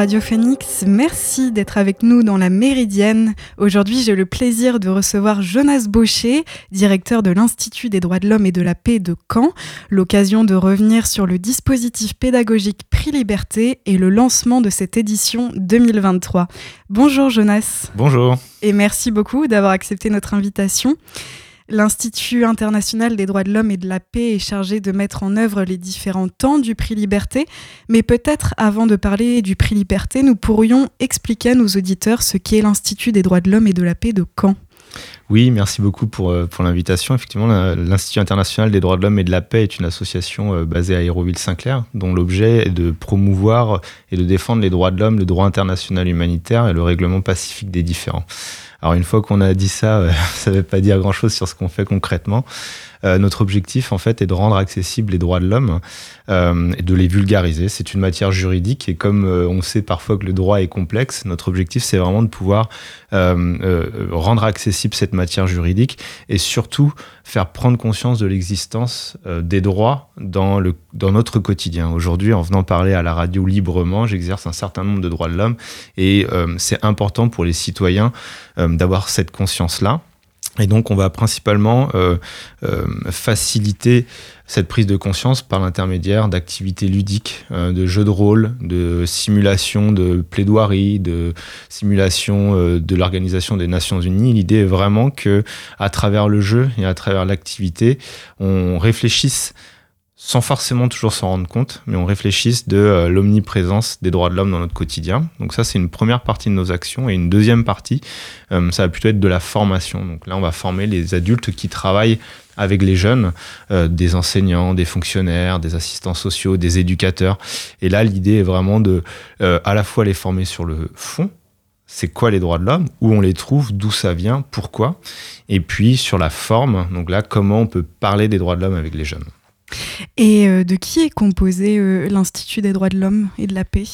Radio Phoenix. Merci d'être avec nous dans la Méridienne. Aujourd'hui, j'ai le plaisir de recevoir Jonas Baucher, directeur de l'Institut des droits de l'homme et de la paix de Caen. L'occasion de revenir sur le dispositif pédagogique Prix Liberté et le lancement de cette édition 2023. Bonjour Jonas. Bonjour. Et merci beaucoup d'avoir accepté notre invitation. L'Institut international des droits de l'homme et de la paix est chargé de mettre en œuvre les différents temps du prix Liberté. Mais peut-être avant de parler du prix Liberté, nous pourrions expliquer à nos auditeurs ce qu'est l'Institut des droits de l'homme et de la paix de Caen. Oui, merci beaucoup pour, euh, l'invitation. Effectivement, l'Institut international des droits de l'homme et de la paix est une association euh, basée à Aéroville-Saint-Clair, dont l'objet est de promouvoir et de défendre les droits de l'homme, le droit international humanitaire et le règlement pacifique des différends. Alors une fois qu'on a dit ça, euh, ça ne veut pas dire grand-chose sur ce qu'on fait concrètement. Euh, notre objectif, en fait, est de rendre accessibles les droits de l'homme euh, et de les vulgariser. C'est une matière juridique et comme euh, on sait parfois que le droit est complexe, notre objectif, c'est vraiment de pouvoir rendre accessible cette matière juridique et surtout faire prendre conscience de l'existence des droits dans, le, dans notre quotidien. Aujourd'hui, en venant parler à la radio librement, j'exerce un certain nombre de droits de l'homme et c'est important pour les citoyens d'avoir cette conscience-là. Et donc, on va principalement euh, euh, faciliter cette prise de conscience par l'intermédiaire d'activités ludiques, euh, de jeux de rôle, de simulation de plaidoirie, de simulation de l'organisation des Nations Unies. L'idée est vraiment que, à travers le jeu et à travers l'activité, on réfléchisse sans forcément toujours s'en rendre compte, mais on réfléchisse de euh, l'omniprésence des droits de l'homme dans notre quotidien. Donc ça, c'est une première partie de nos actions. Et une deuxième partie, euh, ça va plutôt être de la formation. Donc là, on va former les adultes qui travaillent avec les jeunes, euh, des enseignants, des fonctionnaires, des assistants sociaux, des éducateurs. Et là, l'idée est vraiment de à la fois les former sur le fond, c'est quoi les droits de l'homme, où on les trouve, d'où ça vient, pourquoi, et puis sur la forme, donc là, comment on peut parler des droits de l'homme avec les jeunes. Et euh, de qui est composé euh, l'Institut des droits de l'homme et de la paix?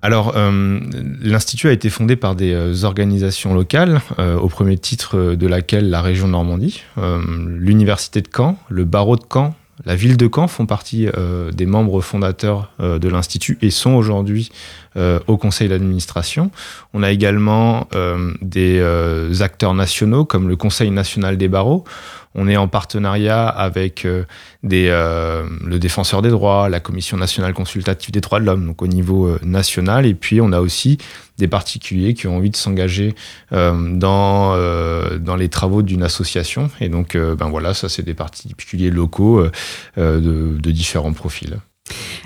Alors, euh, l'Institut a été fondé par des organisations locales, au premier titre de laquelle la région Normandie, l'Université de Caen, le barreau de Caen, la ville de Caen font partie des membres fondateurs de l'Institut et sont aujourd'hui au conseil d'administration. On a également des acteurs nationaux comme le Conseil national des barreaux. On est en partenariat avec euh, euh, le défenseur des droits, la Commission nationale consultative des droits de l'homme, donc au niveau euh, national. Et puis on a aussi des particuliers qui ont envie de s'engager dans, dans les travaux d'une association. Et donc, ben voilà, ça c'est des particuliers locaux de différents profils.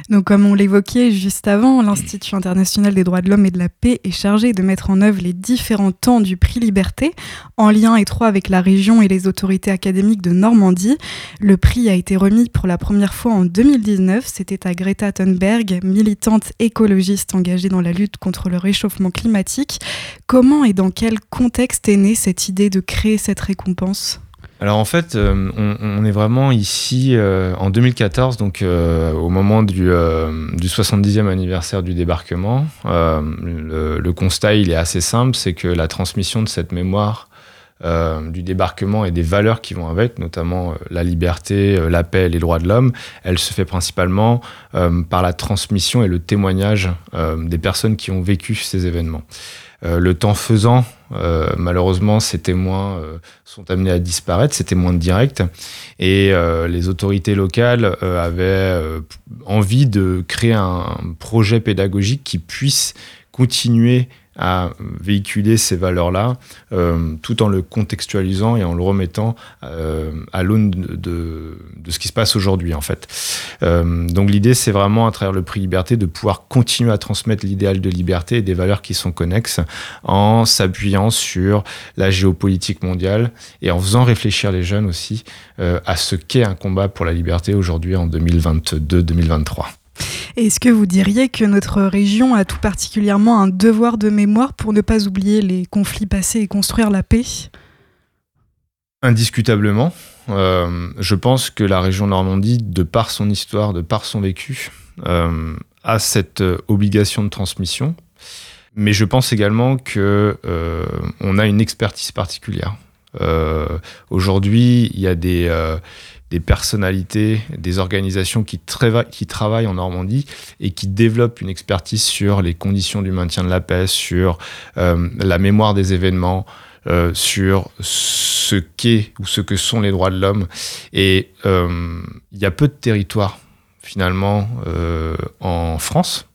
Donc, comme on l'évoquait juste avant, l'Institut international des droits de l'homme et de la paix est chargé de mettre en œuvre les différents temps du prix Liberté, en lien étroit avec la région et les autorités académiques de Normandie. Le prix a été remis pour la première fois en 2019. C'était à Greta Thunberg, militante écologiste engagée dans la lutte contre le réchauffement climatique. Comment et dans quel contexte est née cette idée de créer cette récompense? Alors en fait, euh, on, est vraiment ici euh, en 2014, donc euh, au moment du, 70e anniversaire du débarquement. Le, constat, il est assez simple, c'est que la transmission de cette mémoire du débarquement et des valeurs qui vont avec, notamment la liberté, la paix, les droits de l'homme, elle se fait principalement par la transmission et le témoignage des personnes qui ont vécu ces événements. Le temps faisant, euh, malheureusement, ces témoins euh, sont amenés à disparaître, ces témoins directs, et les autorités locales avaient envie de créer un projet pédagogique qui puisse continuer à véhiculer ces valeurs-là, euh, tout en le contextualisant et en le remettant euh, à l'aune de, ce qui se passe aujourd'hui, en fait. Euh, donc l'idée, c'est vraiment, à travers le prix Liberté, de pouvoir continuer à transmettre l'idéal de liberté et des valeurs qui sont connexes en s'appuyant sur la géopolitique mondiale et en faisant réfléchir les jeunes aussi à ce qu'est un combat pour la liberté aujourd'hui en 2022-2023. Est-ce que vous diriez que notre région a tout particulièrement un devoir de mémoire pour ne pas oublier les conflits passés et construire la paix? Indiscutablement. Euh, je pense que la région Normandie, de par son histoire, de par son vécu, euh, a cette euh, obligation de transmission. Mais je pense également qu'on a une expertise particulière. Aujourd'hui, il y a des des personnalités, des organisations qui, travaillent en Normandie et qui développent une expertise sur les conditions du maintien de la paix, sur euh, la mémoire des événements, euh, sur ce qu'est ou ce que sont les droits de l'homme. Et euh, il y a peu de territoires finalement en France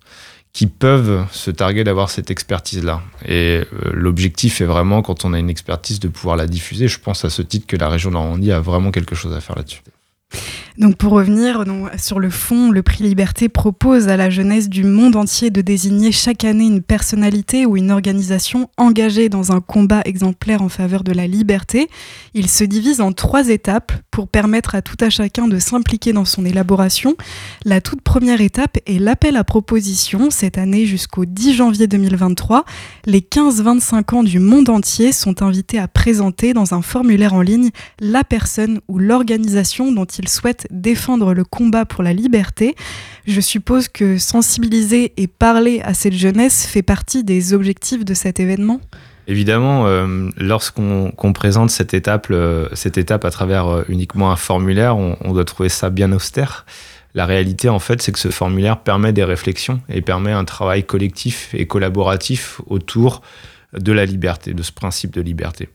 qui peuvent se targuer d'avoir cette expertise-là. Et l'objectif est vraiment, quand on a une expertise, de pouvoir la diffuser. Je pense à ce titre que la région Normandie a vraiment quelque chose à faire là-dessus. Donc pour revenir sur le fond, le prix Liberté propose à la jeunesse du monde entier de désigner chaque année une personnalité ou une organisation engagée dans un combat exemplaire en faveur de la liberté. Il se divise en trois étapes pour permettre à tout à chacun de s'impliquer dans son élaboration. La toute première étape est l'appel à proposition. Cette année jusqu'au 10 janvier 2023, les 15-25 ans du monde entier sont invités à présenter dans un formulaire en ligne la personne ou l'organisation dont ils souhaitent défendre le combat pour la liberté. Je suppose que sensibiliser et parler à cette jeunesse fait partie des objectifs de cet événement? Évidemment, euh, lorsqu'on présente cette étape, cette étape à travers euh, uniquement un formulaire, on, doit trouver ça bien austère. La réalité, en fait, c'est que ce formulaire permet des réflexions et permet un travail collectif et collaboratif autour de la liberté, de ce principe de liberté.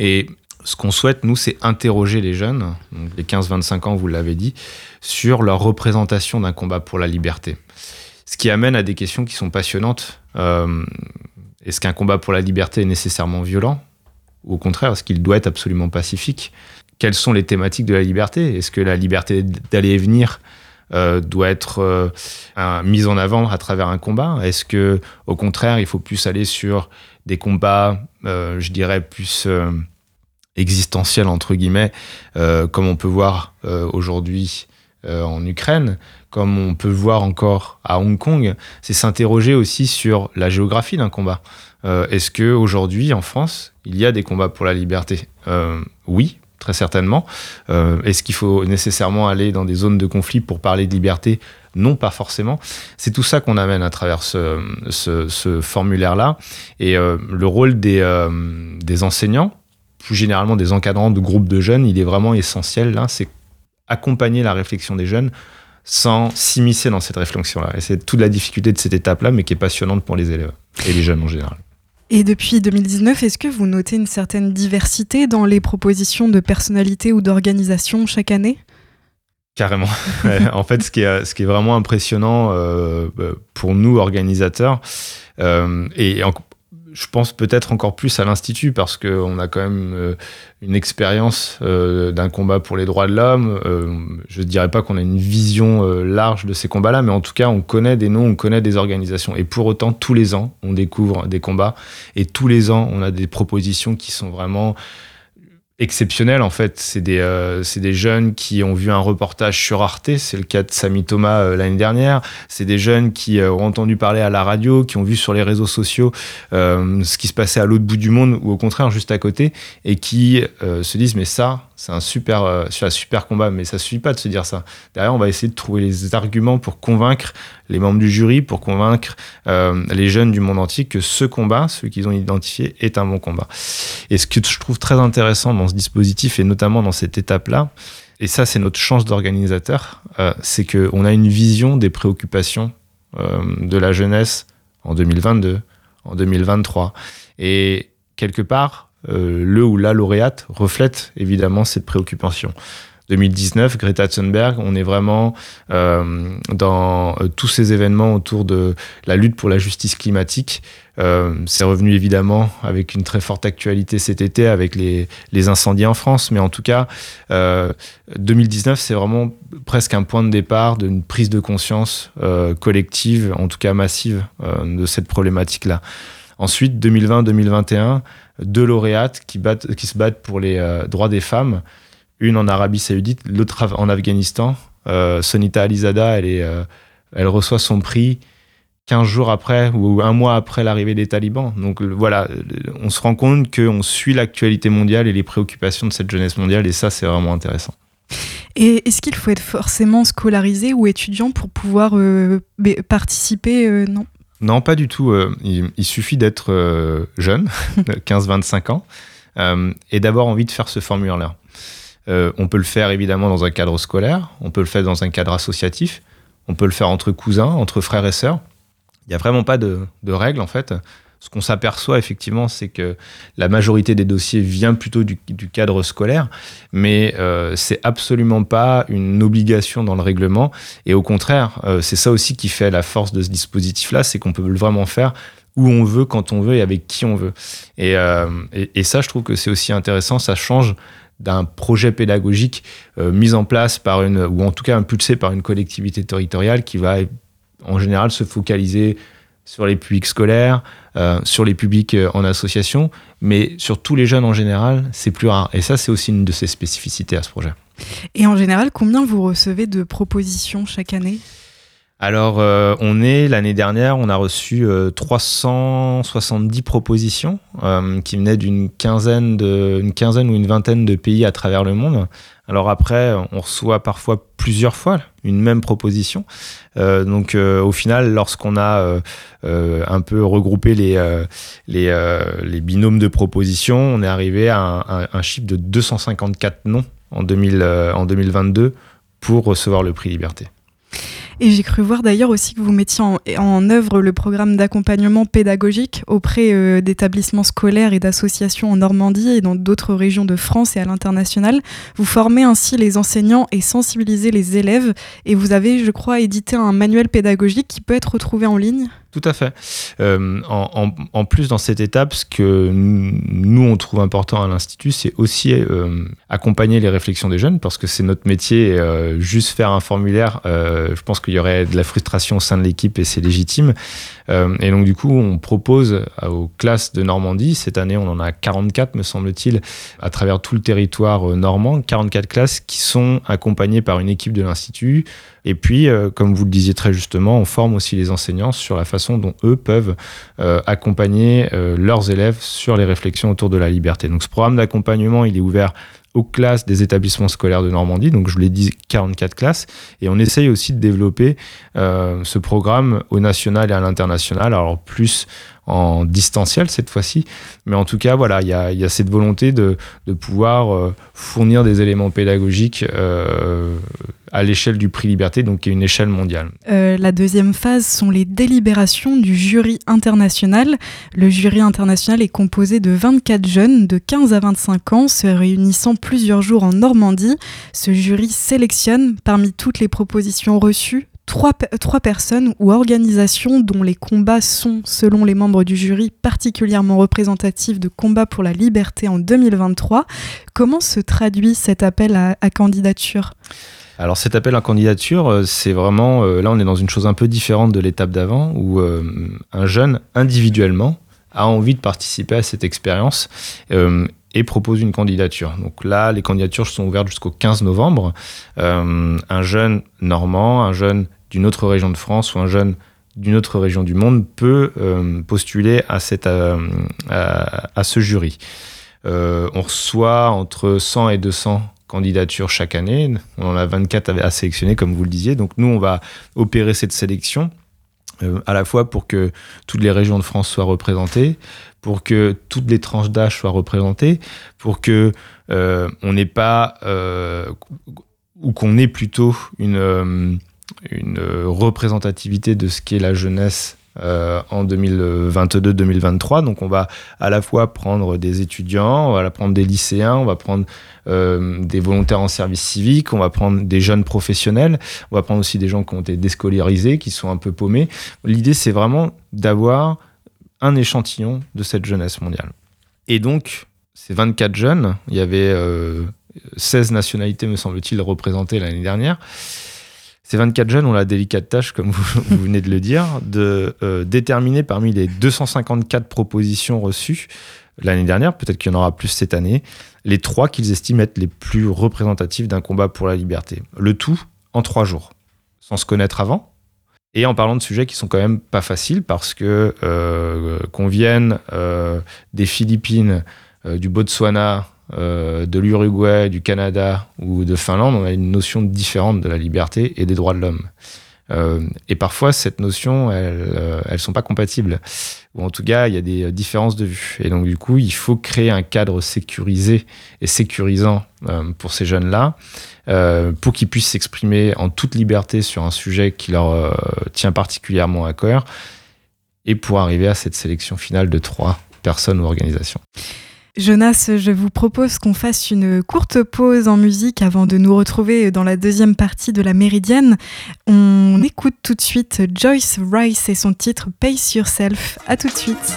Et ce qu'on souhaite, nous, c'est interroger les jeunes, les 15-25 ans, vous l'avez dit, sur leur représentation d'un combat pour la liberté. Ce qui amène à des questions qui sont passionnantes. Euh, est-ce qu'un combat pour la liberté est nécessairement violent? Ou au contraire, est-ce qu'il doit être absolument pacifique? Quelles sont les thématiques de la liberté? Est-ce que la liberté d'aller et venir euh, doit être euh, mise en avant à travers un combat? Est-ce que, au contraire, il faut plus aller sur des combats, je dirais, plus existentielle, entre guillemets, euh, comme on peut voir euh, aujourd'hui euh, en Ukraine, comme on peut voir encore à Hong Kong, c'est s'interroger aussi sur la géographie d'un combat. Est-ce que aujourd'hui en France, il y a des combats pour la liberté? Oui, très certainement. Est-ce qu'il faut nécessairement aller dans des zones de conflit pour parler de liberté? Non, pas forcément. C'est tout ça qu'on amène à travers ce, formulaire-là. Et le rôle des, des enseignants, plus généralement des encadrants de groupes de jeunes, il est vraiment essentiel là, c'est accompagner la réflexion des jeunes sans s'immiscer dans cette réflexion-là. Et c'est toute la difficulté de cette étape-là, mais qui est passionnante pour les élèves et les jeunes en général. Et depuis 2019, est-ce que vous notez une certaine diversité dans les propositions de personnalités ou d'organisations chaque année? Carrément. en fait, ce qui est, ce qui est vraiment impressionnant euh, pour nous, organisateurs, euh, et en, je pense peut-être encore plus à l'Institut parce qu'on a quand même euh, une expérience euh, d'un combat pour les droits de l'homme. Euh, je ne dirais pas qu'on a une vision large de ces combats-là, mais en tout cas, on connaît des noms, on connaît des organisations. Et pour autant, tous les ans, on découvre des combats et tous les ans, on a des propositions qui sont vraiment exceptionnel en fait. C'est des, euh, des jeunes qui ont vu un reportage sur Arte, c'est le cas de Samy Thomas euh, l'année dernière. C'est des jeunes qui euh, ont entendu parler à la radio, qui ont vu sur les réseaux sociaux ce qui se passait à l'autre bout du monde ou au contraire juste à côté et qui se disent mais ça, c'est un super, euh, un super combat, mais ça suffit pas de se dire ça. Derrière, on va essayer de trouver les arguments pour convaincre les membres du jury, pour convaincre euh, les jeunes du monde entier que ce combat, celui qu'ils ont identifié, est un bon combat. Et ce que je trouve très intéressant dans ce dispositif, et notamment dans cette étape-là, et ça c'est notre chance d'organisateur, euh, c'est qu'on a une vision des préoccupations euh, de la jeunesse en 2022, en 2023. Et quelque part, le ou la lauréate reflète évidemment cette préoccupation. 2019, Greta Thunberg, on est vraiment euh, dans euh, tous ces événements autour de la lutte pour la justice climatique. c'est revenu évidemment avec une très forte actualité cet été avec les, incendies en France, mais en tout cas, 2019, c'est vraiment presque un point de départ d'une prise de conscience collective, en tout cas massive, de cette problématique-là. Ensuite, 2020-2021, deux lauréates qui, battent, qui se battent pour les euh, droits des femmes, une en Arabie Saoudite, l'autre en Afghanistan. Euh, Sonita Alizada, elle, est, euh, elle reçoit son prix 15 jours après ou un mois après l'arrivée des talibans. Donc voilà, on se rend compte qu'on suit l'actualité mondiale et les préoccupations de cette jeunesse mondiale, et ça, c'est vraiment intéressant. Et est-ce qu'il faut être forcément scolarisé ou étudiant pour pouvoir participer Non? Non, pas du tout. Euh, il, suffit d'être euh, jeune, 15-25 ans. et d'avoir envie de faire ce formulaire-là. On peut le faire évidemment dans un cadre scolaire, on peut le faire dans un cadre associatif, on peut le faire entre cousins, entre frères et sœurs. Il n'y a vraiment pas de, règles en fait ce qu'on s'aperçoit effectivement, c'est que la majorité des dossiers vient plutôt du, cadre scolaire, mais euh, c'est absolument pas une obligation dans le règlement. Et au contraire, euh, c'est ça aussi qui fait la force de ce dispositif-là, c'est qu'on peut vraiment faire où on veut, quand on veut et avec qui on veut. Et, euh, ça, je trouve que c'est aussi intéressant, ça change d'un projet pédagogique mis en place par une, ou en tout cas impulsé par une collectivité territoriale qui va en général se focaliser sur les publics scolaires, euh, sur les publics euh, en association, mais sur tous les jeunes en général, c'est plus rare. Et ça, c'est aussi une de ses spécificités à ce projet. Et en général, combien vous recevez de propositions chaque année? Alors, euh, on est l'année dernière, on a reçu 370 propositions qui venaient d'une quinzaine, de, quinzaine ou une vingtaine de pays à travers le monde. Alors après, on reçoit parfois plusieurs fois une même proposition. Euh, donc euh, au final, lorsqu'on a euh, un peu regroupé les, les, binômes de propositions, on est arrivé à un, un chiffre de 254 noms en, 2000, en 2022 pour recevoir le prix Liberté. Et j'ai cru voir d'ailleurs aussi que vous mettiez en, œuvre le programme d'accompagnement pédagogique auprès euh, d'établissements scolaires et d'associations en Normandie et dans d'autres régions de France et à l'international. Vous formez ainsi les enseignants et sensibilisez les élèves. Et vous avez, je crois, édité un manuel pédagogique qui peut être retrouvé en ligne. Tout à fait. Euh, en, plus, dans cette étape, ce que nous, on trouve important à l'Institut, c'est aussi euh, accompagner les réflexions des jeunes, parce que c'est notre métier. Euh, juste faire un formulaire, je pense qu'il y aurait de la frustration au sein de l'équipe et c'est légitime. et donc, du coup, on propose aux classes de Normandie, cette année, on en a 44, me semble-t-il, à travers tout le territoire normand, 44 classes qui sont accompagnées par une équipe de l'Institut et puis, comme vous le disiez très justement, on forme aussi les enseignants sur la façon dont eux peuvent euh, accompagner euh, leurs élèves sur les réflexions autour de la liberté. Donc ce programme d'accompagnement, il est ouvert aux classes des établissements scolaires de Normandie, donc je l'ai dit 44 classes, et on essaye aussi de développer ce programme au national et à l'international, alors plus en distanciel cette fois-ci. Mais en tout cas, voilà, il y a, cette volonté de, pouvoir euh, fournir des éléments pédagogiques euh, à l'échelle du prix Liberté, donc qui une échelle mondiale. Euh, la deuxième phase sont les délibérations du jury international. Le jury international est composé de 24 jeunes de 15 à 25 ans se réunissant plusieurs jours en Normandie. Ce jury sélectionne parmi toutes les propositions reçues trois, personnes ou organisations dont les combats sont, selon les membres du jury, particulièrement représentatifs de combats pour la liberté en 2023. Comment se traduit cet appel à, candidature? Alors cet appel à candidature, euh, c'est vraiment, euh, là on est dans une chose un peu différente de l'étape d'avant, où euh, un jeune individuellement a envie de participer à cette expérience et propose une candidature. Donc là, les candidatures sont ouvertes jusqu'au 15 novembre. un jeune normand, un jeune d'une autre région de France ou un jeune d'une autre région du monde peut euh, postuler à, cette, euh, ce jury. Euh, on reçoit entre 100 et 200 candidatures chaque année. On en a 24 à sélectionner, comme vous le disiez. Donc nous, on va opérer cette sélection à la fois pour que toutes les régions de France soient représentées, pour que toutes les tranches d'âge soient représentées, pour que on n'ait pas ou qu'on ait plutôt une une euh, représentativité de ce qu'est la jeunesse euh, en 2022-2023. Donc on va à la fois prendre des étudiants, on va prendre des lycéens, on va prendre euh, des volontaires en service civique, on va prendre des jeunes professionnels, on va prendre aussi des gens qui ont été déscolarisés, qui sont un peu paumés. L'idée c'est vraiment d'avoir un échantillon de cette jeunesse mondiale. Et donc ces 24 jeunes, il y avait 16 nationalités me semble-t-il représentées l'année dernière. Ces 24 jeunes ont la délicate tâche, comme vous, venez de le dire, de euh, déterminer parmi les 254 propositions reçues l'année dernière, peut-être qu'il y en aura plus cette année, les trois qu'ils estiment être les plus représentatifs d'un combat pour la liberté. Le tout en trois jours, sans se connaître avant, et en parlant de sujets qui sont quand même pas faciles, parce que euh, qu'on vienne euh, des Philippines, du Botswana, euh, de l'Uruguay, du Canada ou de Finlande, on a une notion différente de la liberté et des droits de l'homme. et parfois, cette notion, elles ne sont pas compatibles. Ou en tout cas, il y a des différences de vue. Et donc, du coup, il faut créer un cadre sécurisé et sécurisant pour ces jeunes-là, pour qu'ils puissent s'exprimer en toute liberté sur un sujet qui leur tient particulièrement à cœur, et pour arriver à cette sélection finale de trois personnes ou organisations. Jonas, je vous propose qu'on fasse une courte pause en musique avant de nous retrouver dans la deuxième partie de la Méridienne. On écoute tout de suite Joyce Rice et son titre Pace Yourself. À tout de suite.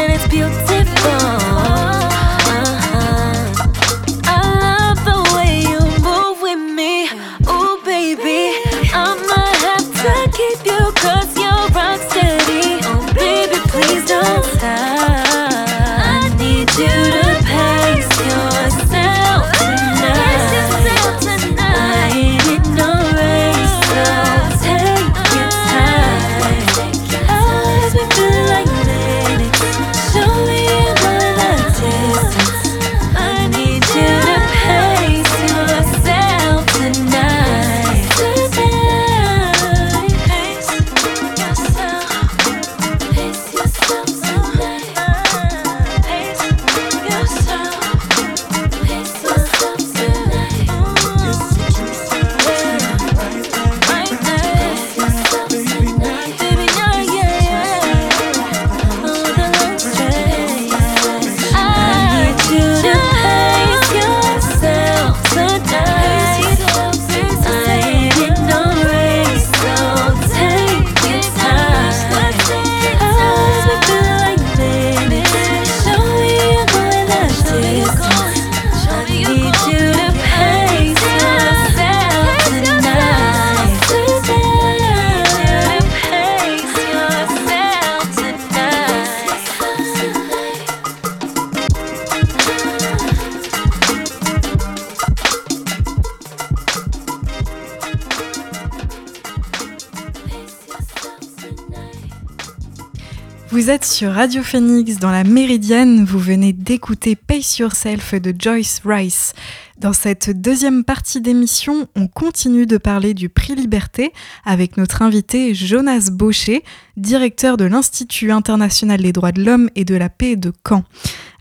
Vous êtes sur Radio Phoenix dans la Méridienne. Vous venez d'écouter Pace Yourself de Joyce Rice. Dans cette deuxième partie d'émission, on continue de parler du prix Liberté avec notre invité Jonas Baucher, directeur de l'Institut international des droits de l'homme et de la paix de Caen.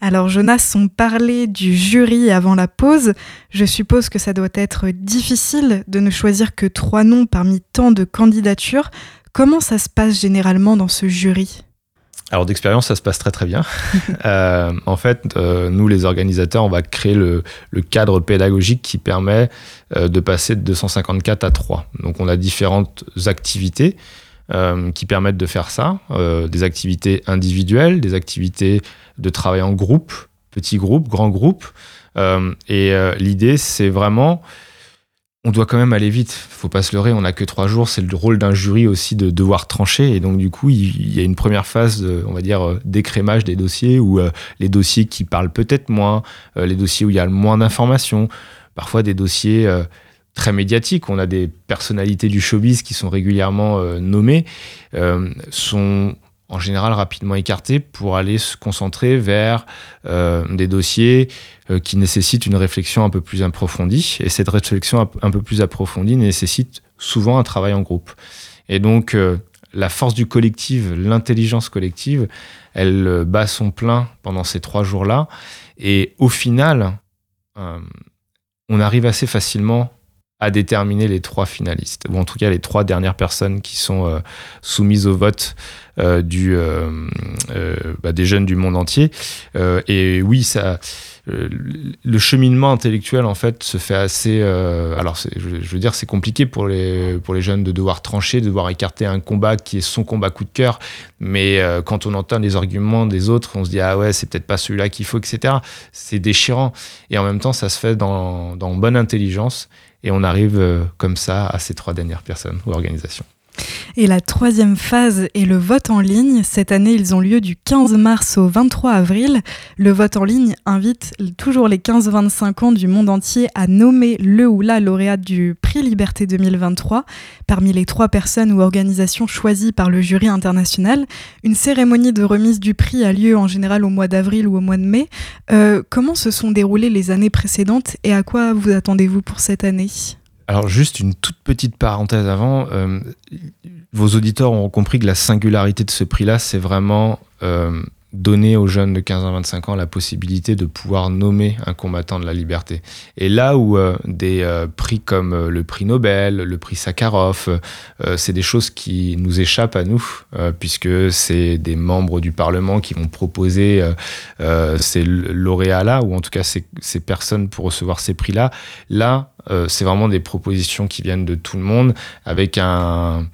Alors Jonas, on parlait du jury avant la pause. Je suppose que ça doit être difficile de ne choisir que trois noms parmi tant de candidatures. Comment ça se passe généralement dans ce jury? Alors d'expérience, ça se passe très très bien. euh, en fait, euh, nous les organisateurs, on va créer le, le cadre pédagogique qui permet euh, de passer de 254 à 3. Donc on a différentes activités qui permettent de faire ça, des activités individuelles, des activités de travail en groupe, petits groupes, grands groupes. et l'idée, c'est vraiment on doit quand même aller vite. Faut pas se leurrer, on n'a que trois jours. C'est le rôle d'un jury aussi de devoir trancher. Et donc, du coup, il y a une première phase, on va dire, euh, d'écrémage des dossiers où euh, les dossiers qui parlent peut-être moins, euh, les dossiers où il y a moins d'informations, parfois des dossiers très médiatiques. On a des personnalités du showbiz qui sont régulièrement nommées, sont en général rapidement écarté pour aller se concentrer vers euh, des dossiers euh, qui nécessitent une réflexion un peu plus approfondie. Et cette réflexion un peu plus approfondie nécessite souvent un travail en groupe. Et donc, euh, la force du collectif, l'intelligence collective, elle bat son plein pendant ces trois jours-là. Et au final, on arrive assez facilement à déterminer les trois finalistes, ou en tout cas les trois dernières personnes qui sont euh, soumises au vote euh, du, euh, bah, des jeunes du monde entier. et oui, ça, le cheminement intellectuel en fait se fait assez. alors, je, veux dire, c'est compliqué pour les, jeunes de devoir trancher, de devoir écarter un combat qui est son combat coup de cœur. Mais quand on entend les arguments des autres, on se dit ah ouais, c'est peut-être pas celui-là qu'il faut, etc. C'est déchirant. Et en même temps, ça se fait dans, dans bonne intelligence. Et on arrive euh, comme ça à ces trois dernières personnes ou organisations. Et la troisième phase est le vote en ligne. Cette année, ils ont lieu du 15 mars au 23 avril. Le vote en ligne invite toujours les 15-25 ans du monde entier à nommer le ou la lauréate du prix Liberté 2023 parmi les trois personnes ou organisations choisies par le jury international. Une cérémonie de remise du prix a lieu en général au mois d'avril ou au mois de mai. Euh, comment se sont déroulées les années précédentes et à quoi vous attendez-vous pour cette année? Alors juste une toute petite parenthèse avant, euh, vos auditeurs ont compris que la singularité de ce prix-là, c'est vraiment euh, donner aux jeunes de 15 à 25 ans la possibilité de pouvoir nommer un combattant de la liberté. Et là où euh, des euh, prix comme euh, le prix Nobel, le prix Sakharov, c'est des choses qui nous échappent à nous, puisque c'est des membres du Parlement qui vont proposer ces lauréats-là, ou en tout cas ces, ces personnes pour recevoir ces prix-là. Là, c'est vraiment des propositions qui viennent de tout le monde, avec un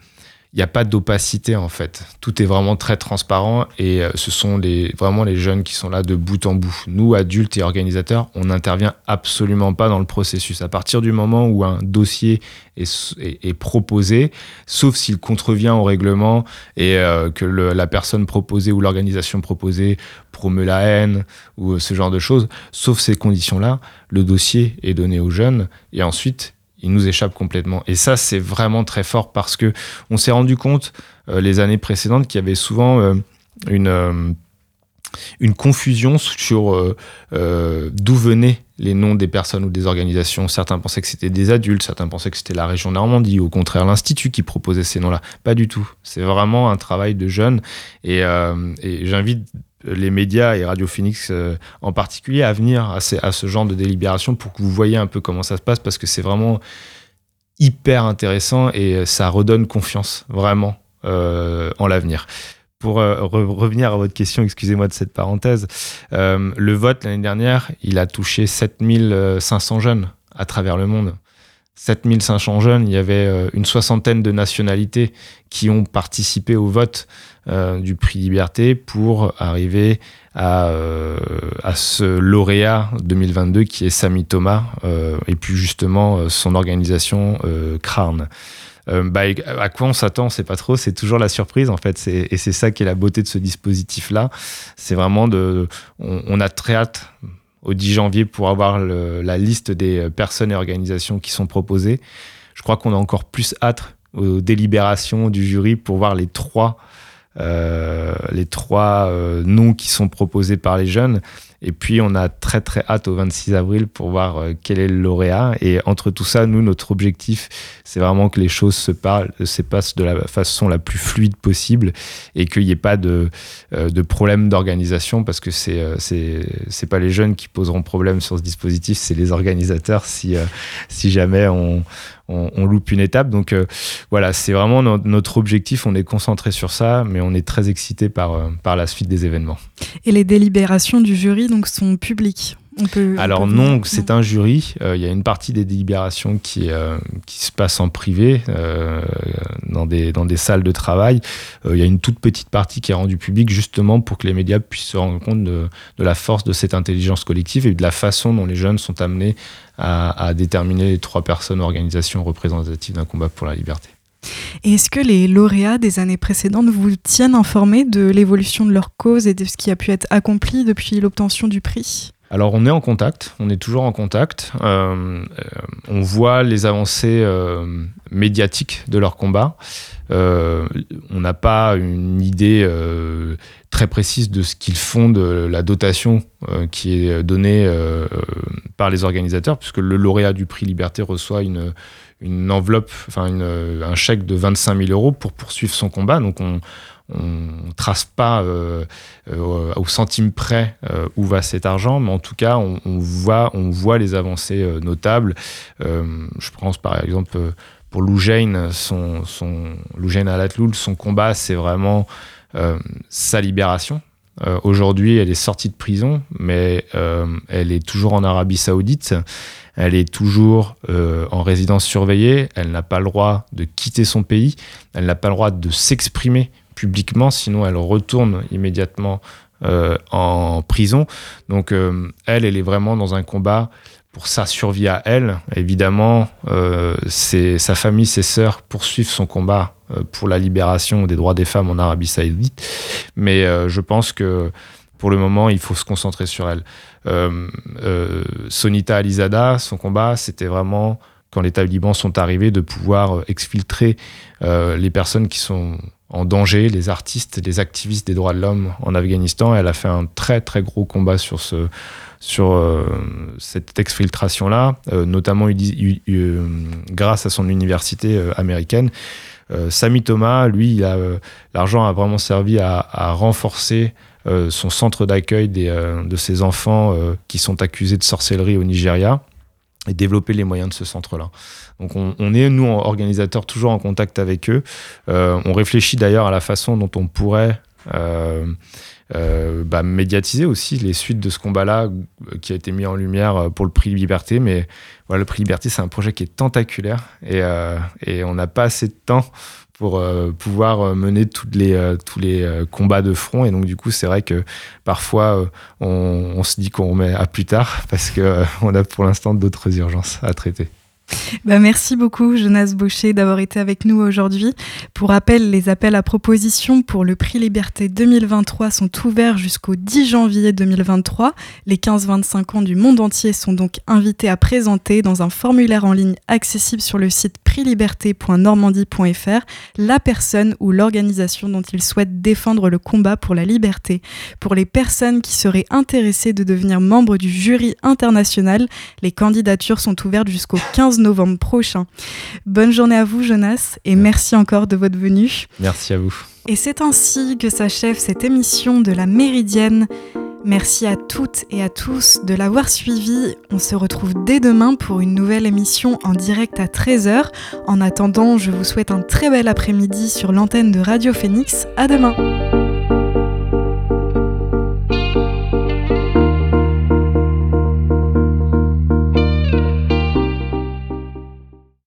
il n'y a pas d'opacité en fait. Tout est vraiment très transparent et euh, ce sont les, vraiment les jeunes qui sont là de bout en bout. Nous, adultes et organisateurs, on n'intervient absolument pas dans le processus. À partir du moment où un dossier est, proposé, sauf s'il contrevient au règlement et euh, que la personne proposée ou l'organisation proposée promeut la haine ou ce genre de choses, sauf ces conditions-là, le dossier est donné aux jeunes et ensuite il nous échappe complètement. Et ça, c'est vraiment très fort parce que on s'est rendu compte euh, les années précédentes qu'il y avait souvent euh, une, euh, une confusion sur d'où venaient les noms des personnes ou des organisations. Certains pensaient que c'était des adultes, certains pensaient que c'était la région Normandie, ou au contraire l'institut qui proposait ces noms-là. Pas du tout. C'est vraiment un travail de jeunes. Et, et j'invite les médias et Radio Phoenix euh, en particulier à venir à, ce genre de délibération pour que vous voyez un peu comment ça se passe parce que c'est vraiment hyper intéressant et ça redonne confiance vraiment euh, en l'avenir. Pour euh, revenir à votre question, excusez-moi de cette parenthèse, le vote l'année dernière, il a touché 7500 jeunes à travers le monde. 7500 jeunes, il y avait une soixantaine de nationalités qui ont participé au vote. Euh, du prix Liberté pour arriver à, euh, ce lauréat 2022 qui est Samy Thomas euh, et plus justement son organisation Crarn. Bah, à quoi on s'attend, c'est pas trop, c'est toujours la surprise en fait, et c'est ça qui est la beauté de ce dispositif-là. C'est vraiment de, on, a très hâte au 10 janvier pour avoir la liste des personnes et organisations qui sont proposées. Je crois qu'on a encore plus hâte aux délibérations du jury pour voir les trois euh, les trois euh, noms qui sont proposés par les jeunes. Et puis, on a très, très hâte au 26 avril pour voir euh, quel est le lauréat. Et entre tout ça, nous, notre objectif, c'est vraiment que les choses se, se passent de la façon la plus fluide possible et qu'il n'y ait pas de, de problème d'organisation parce que c'est c'est pas les jeunes qui poseront problème sur ce dispositif, c'est les organisateurs si, si jamais on, on, loupe une étape. Donc euh, voilà, c'est vraiment notre objectif. On est concentré sur ça, mais on est très excité par, euh, par la suite des événements. Et les délibérations du jury donc sont publiques alors non, c'est un jury. Euh, il y a une partie des délibérations qui, qui se passe en privé, dans, des, dans des salles de travail. Il y a une toute petite partie qui est rendue publique justement pour que les médias puissent se rendre compte de, de, la force de cette intelligence collective et de la façon dont les jeunes sont amenés à, déterminer les trois personnes, organisations représentatives d'un combat pour la liberté. Et est-ce que les lauréats des années précédentes vous tiennent informés de l'évolution de leur cause et de ce qui a pu être accompli depuis l'obtention du prix? Alors on est en contact, on est toujours en contact. Euh, euh, on voit les avancées euh, médiatiques de leur combat. on n'a pas une idée très précise de ce qu'ils font de la dotation qui est donnée par les organisateurs, puisque le lauréat du prix Liberté reçoit une, une enveloppe, enfin un chèque de 25 000 euros pour poursuivre son combat. Donc on, on trace pas au centime près où va cet argent, mais en tout cas, on, voit, on voit les avancées notables. je pense par exemple pour Lou son, son Alatloul, son combat, c'est vraiment sa libération. Aujourd'hui, elle est sortie de prison, mais elle est toujours en Arabie Saoudite. Elle est toujours euh, en résidence surveillée, elle n'a pas le droit de quitter son pays, elle n'a pas le droit de s'exprimer publiquement, sinon elle retourne immédiatement euh, en prison. Donc euh, elle, elle est vraiment dans un combat pour sa survie à elle. Évidemment, sa famille, ses sœurs poursuivent son combat pour la libération des droits des femmes en Arabie saoudite. Mais je pense que pour le moment, il faut se concentrer sur elle. Euh, euh, Sonita Alizada, son combat, c'était vraiment quand les talibans sont arrivés de pouvoir exfiltrer euh, les personnes qui sont en danger, les artistes, les activistes des droits de l'homme en Afghanistan. Elle a fait un très très gros combat sur ce sur cette exfiltration-là, notamment grâce à son université américaine. Sami Thomas, lui, l'argent a vraiment servi à, renforcer euh, son centre d'accueil euh, de ses enfants euh, qui sont accusés de sorcellerie au Nigeria et développer les moyens de ce centre-là. Donc on, est, nous, organisateurs, toujours en contact avec eux. on réfléchit d'ailleurs à la façon dont on pourrait bah, médiatiser aussi les suites de ce combat-là qui a été mis en lumière pour le prix Liberté. Mais voilà, le prix Liberté, c'est un projet qui est tentaculaire et, et on n'a pas assez de temps pour euh, pouvoir euh, mener toutes les, euh, tous les combats de front. Et donc, du coup, c'est vrai que parfois, on, on, se dit qu'on remet à plus tard parce qu'on a pour l'instant d'autres urgences à traiter. Bah, merci beaucoup Jonas Baucher d'avoir été avec nous aujourd'hui. Pour rappel, les appels à propositions pour le prix Liberté 2023 sont ouverts jusqu'au 10 janvier 2023. Les 15-25 ans du monde entier sont donc invités à présenter dans un formulaire en ligne accessible sur le site prixliberté.normandie.fr la personne ou l'organisation dont ils souhaitent défendre le combat pour la liberté. Pour les personnes qui seraient intéressées de devenir membres du jury international, les candidatures sont ouvertes jusqu'au 15 novembre prochain. Bonne journée à vous Jonas et merci encore de votre venue. Merci à vous. Et c'est ainsi que s'achève cette émission de la Méridienne. Merci à toutes et à tous de l'avoir suivi. On se retrouve dès demain pour une nouvelle émission en direct à 13h. En attendant, je vous souhaite un très bel après-midi sur l'antenne de Radio Phoenix. À demain!